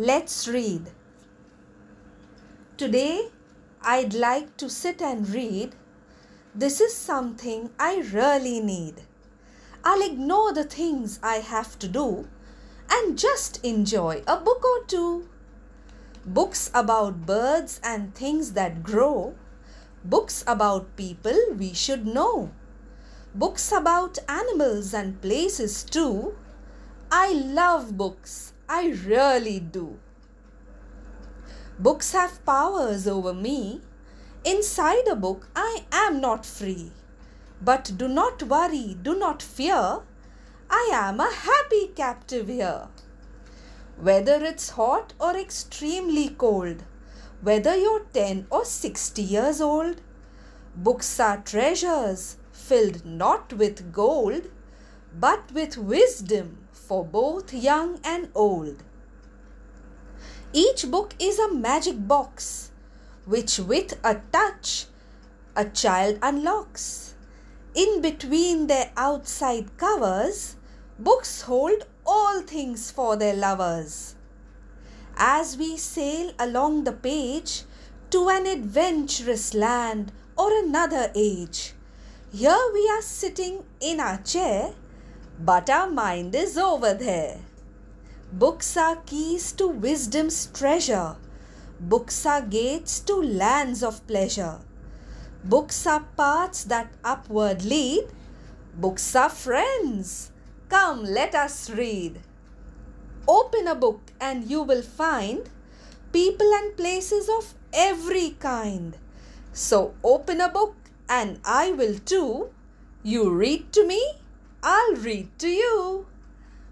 Let's read. Today, I'd like to sit and read. This is something I really need. I'll ignore the things I have to do and just enjoy a book or two. Books about birds and things that grow. Books about people we should know. Books about animals and places too. I love books. I really do. Books have powers over me. Inside a book, I am not free. But do not worry, do not fear. I am a happy captive here. Whether it's hot or extremely cold, whether you're 10 or 60 years old, books are treasures filled not with gold, but with wisdom for both young and old. Each book is a magic box, which with a touch a child unlocks. In between their outside covers, books hold all things for their lovers. As we sail along the page to an adventurous land or another age, here we are sitting in our chair, but our mind is over there. Books are keys to wisdom's treasure. Books are gates to lands of pleasure. Books are paths that upward lead. Books are friends. Come, let us read. Open a book and you will find people and places of every kind. So open a book and I will too. You read to me, I'll read to you.